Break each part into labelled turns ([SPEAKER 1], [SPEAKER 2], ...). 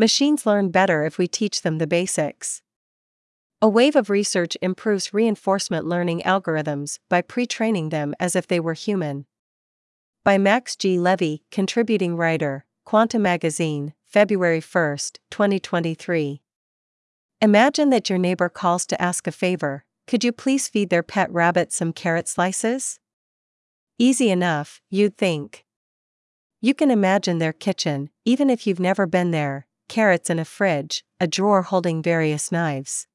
[SPEAKER 1] Machines learn better if we teach them the basics. A wave of research improves reinforcement learning algorithms by pre training them as if they were human. By Max G. Levy, contributing writer, Quanta Magazine, February 1, 2023. Imagine that your neighbor calls to ask a favor could you please feed their pet rabbit some carrot slices? Easy enough, you'd think. You can imagine their kitchen, even if you've never been there carrots in a fridge, a drawer holding various knives.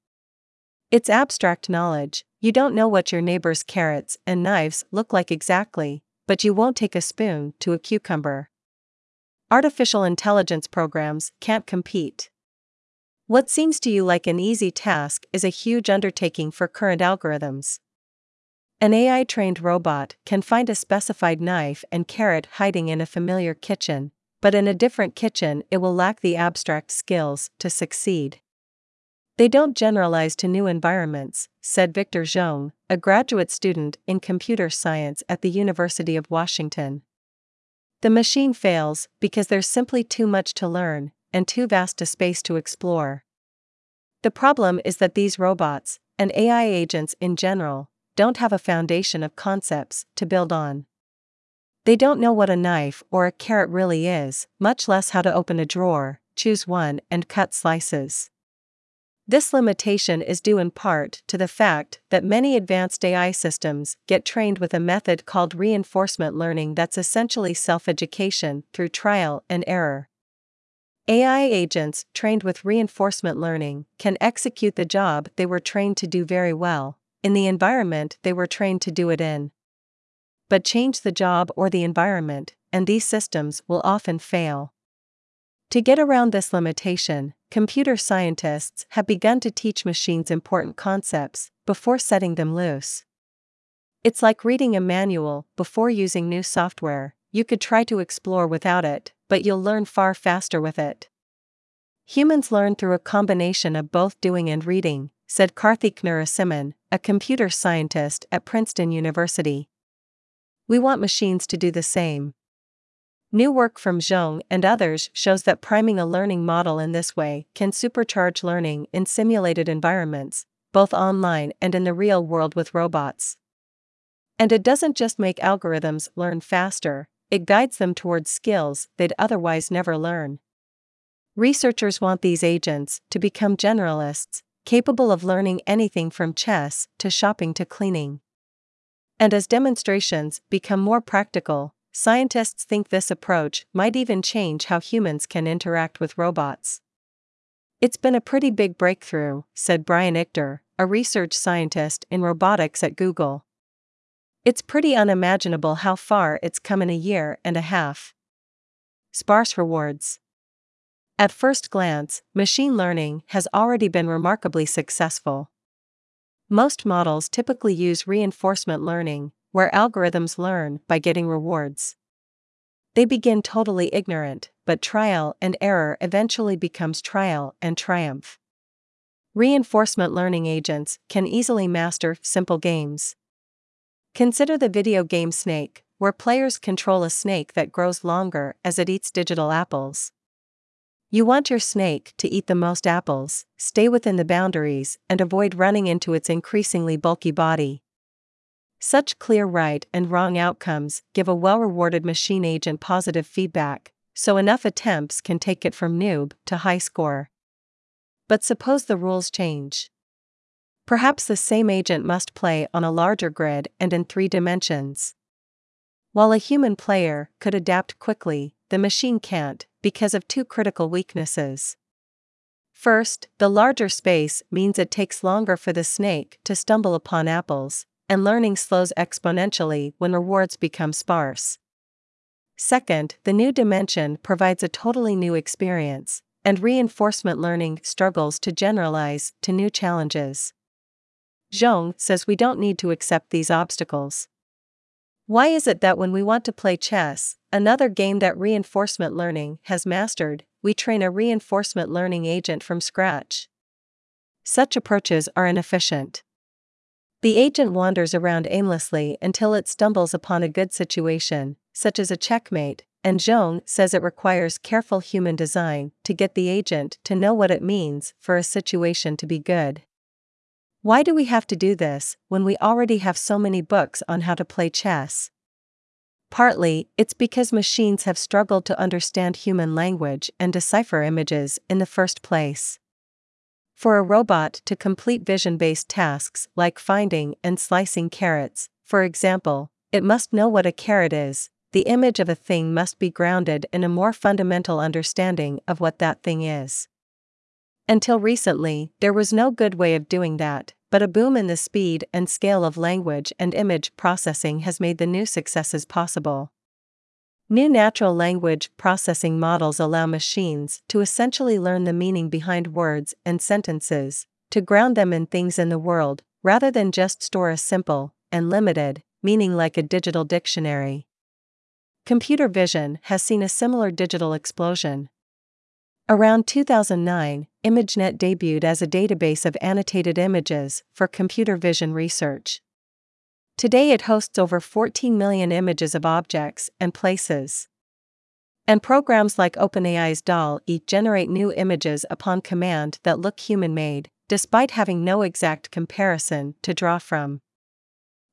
[SPEAKER 1] It's abstract knowledge, you don't know what your neighbor's carrots and knives look like exactly, but you won't take a spoon to a cucumber. Artificial intelligence programs can't compete. What seems to you like an easy task is a huge undertaking for current algorithms. An AI trained robot can find a specified knife and carrot hiding in a familiar kitchen, but in a different kitchen it will lack the abstract skills to succeed. They don't generalize to new environments, said Victor Zhong, a graduate student in computer science at the University of Washington. The machine fails because there's simply too much to learn and too vast a space to explore. The problem is that these robots, and AI agents in general, don't have a foundation of concepts to build on. They don't know what a knife or a carrot really is, much less how to open a drawer, choose one, and cut slices. This limitation is due in part to the fact that many advanced AI systems get trained with a method called reinforcement learning that's essentially self education through trial and error. AI agents trained with reinforcement learning can execute the job they were trained to do very well, in the environment they were trained to do it in. But change the job or the environment, and these systems will often fail. To get around this limitation, computer scientists have begun to teach machines important concepts before setting them loose. It's like reading a manual before using new software, you could try to explore without it, but you'll learn far faster with it. Humans learn through a combination of both doing and reading, said Karthik Narasimhan, a computer scientist at Princeton University. We want machines to do the same. New work from Zhong and others shows that priming a learning model in this way can supercharge learning in simulated environments, both online and in the real world with robots. And it doesn't just make algorithms learn faster, it guides them towards skills they'd otherwise never learn. Researchers want these agents to become generalists, capable of learning anything from chess to shopping to cleaning. And as demonstrations become more practical, Scientists think this approach might even change how humans can interact with robots. It's been a pretty big breakthrough, said Brian Ichter, a research scientist in robotics at Google. It's pretty unimaginable how far it's come in a year and a half. Sparse rewards. At first glance, machine learning has already been remarkably successful. Most models typically use reinforcement learning, where algorithms learn by getting rewards. They begin totally ignorant, but trial and error eventually becomes trial and triumph. Reinforcement learning agents can easily master simple games. Consider the video game Snake, where players control a snake that grows longer as it eats digital apples. You want your snake to eat the most apples, stay within the boundaries, and avoid running into its increasingly bulky body. Such clear right and wrong outcomes give a well rewarded machine agent positive feedback, so enough attempts can take it from noob to high score. But suppose the rules change. Perhaps the same agent must play on a larger grid and in three dimensions. While a human player could adapt quickly, the machine can't, because of two critical weaknesses. First, the larger space means it takes longer for the snake to stumble upon apples, and learning slows exponentially when rewards become sparse. Second, the new dimension provides a totally new experience, and reinforcement learning struggles to generalize to new challenges. Zhong says we don't need to accept these obstacles. Why is it that when we want to play chess, another game that reinforcement learning has mastered, we train a reinforcement learning agent from scratch? Such approaches are inefficient. The agent wanders around aimlessly until it stumbles upon a good situation, such as a checkmate, and Zhong says it requires careful human design to get the agent to know what it means for a situation to be good. Why do we have to do this when we already have so many books on how to play chess? Partly, it's because machines have struggled to understand human language and decipher images in the first place. For a robot to complete vision based tasks like finding and slicing carrots, for example, it must know what a carrot is, the image of a thing must be grounded in a more fundamental understanding of what that thing is. Until recently, there was no good way of doing that, but a boom in the speed and scale of language and image processing has made the new successes possible. New natural language processing models allow machines to essentially learn the meaning behind words and sentences, to ground them in things in the world, rather than just store a simple and limited meaning like a digital dictionary. Computer vision has seen a similar digital explosion. Around 2009, ImageNet debuted as a database of annotated images for computer vision research. Today it hosts over 14 million images of objects and places. And programs like OpenAI's DALL-E generate new images upon command that look human made, despite having no exact comparison to draw from.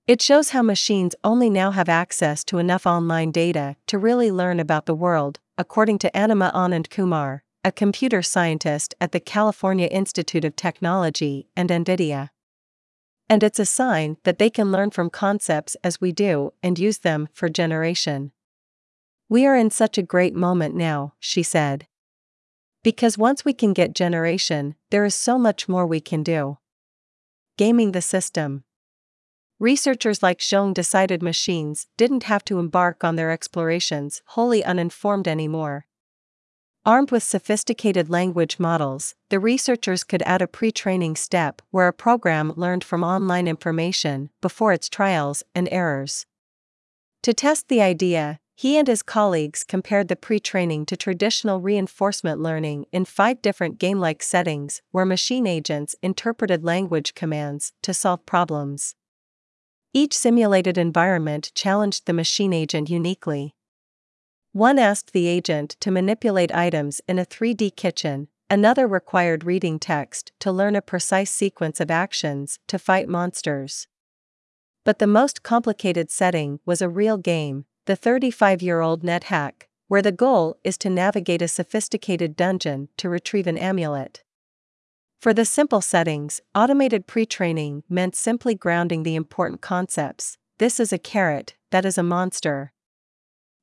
[SPEAKER 1] It shows how machines only now have access to enough online data to really learn about the world, according to Anima Anandkumar, a computer scientist at the California Institute of Technology and NVIDIA. And it's a sign that they can learn from concepts as we do and use them for generation. We are in such a great moment now, she said. Because once we can get generation, there is so much more we can do. Gaming the system. Researchers like Zhong decided machines didn't have to embark on their explorations wholly uninformed anymore. Armed with sophisticated language models, the researchers could add a pre training step where a program learned from online information before its trials and errors. To test the idea, he and his colleagues compared the pre training to traditional reinforcement learning in five different game like settings where machine agents interpreted language commands to solve problems. Each simulated environment challenged the machine agent uniquely. One asked the agent to manipulate items in a 3D kitchen, another required reading text to learn a precise sequence of actions to fight monsters. But the most complicated setting was a real game, the 35 year old NetHack, where the goal is to navigate a sophisticated dungeon to retrieve an amulet. For the simple settings, automated pre training meant simply grounding the important concepts this is a carrot, that is a monster.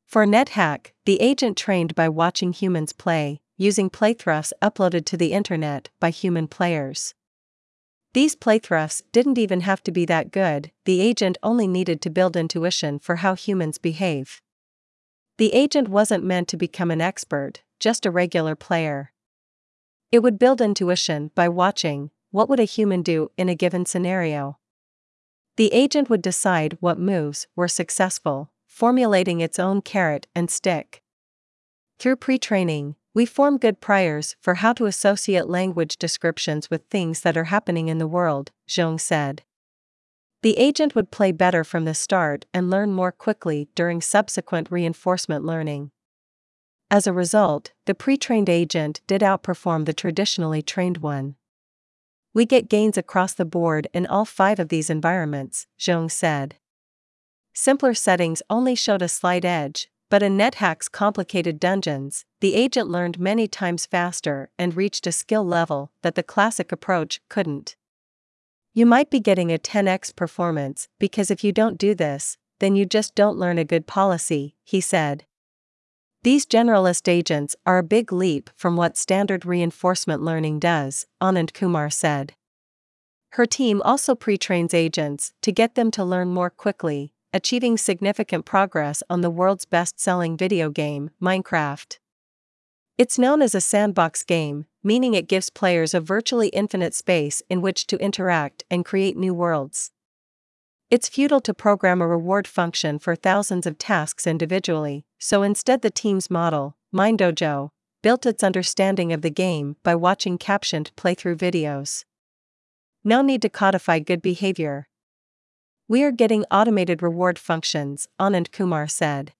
[SPEAKER 1] For NetHack, the agent trained by watching humans play, using playthroughs uploaded to the internet by human players. These playthroughs didn't even have to be that good, the agent only needed to build intuition for how humans behave. The agent wasn't meant to become an expert, just a regular player. It would build intuition by watching what would a human do in a given scenario. The agent would decide what moves were successful, formulating its own carrot and stick. Through pre training, we form good priors for how to associate language descriptions with things that are happening in the world, Zhong said. The agent would play better from the start and learn more quickly during subsequent reinforcement learning. As a result, the pre trained agent did outperform the traditionally trained one. We get gains across the board in all five of these environments, Zhong said. Simpler settings only showed a slight edge, but in NetHack's complicated dungeons, the agent learned many times faster and reached a skill level that the classic approach couldn't. You might be getting a 10x performance because if you don't do this, then you just don't learn a good policy, he said. These generalist agents are a big leap from what standard reinforcement learning does, Anandkumar said. Her team also pre trains agents to get them to learn more quickly, achieving significant progress on the world's best selling video game, Minecraft. It's known as a sandbox game, meaning it gives players a virtually infinite space in which to interact and create new worlds. It's futile to program a reward function for thousands of tasks individually, so instead, the team's model, MineDojo, built its understanding of the game by watching captioned playthrough videos. No need to codify good behavior. We are getting automated reward functions, Anandkumar said.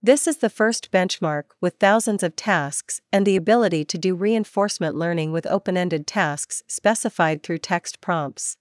[SPEAKER 1] This is the first benchmark with thousands of tasks and the ability to do reinforcement learning with open ended tasks specified through text prompts.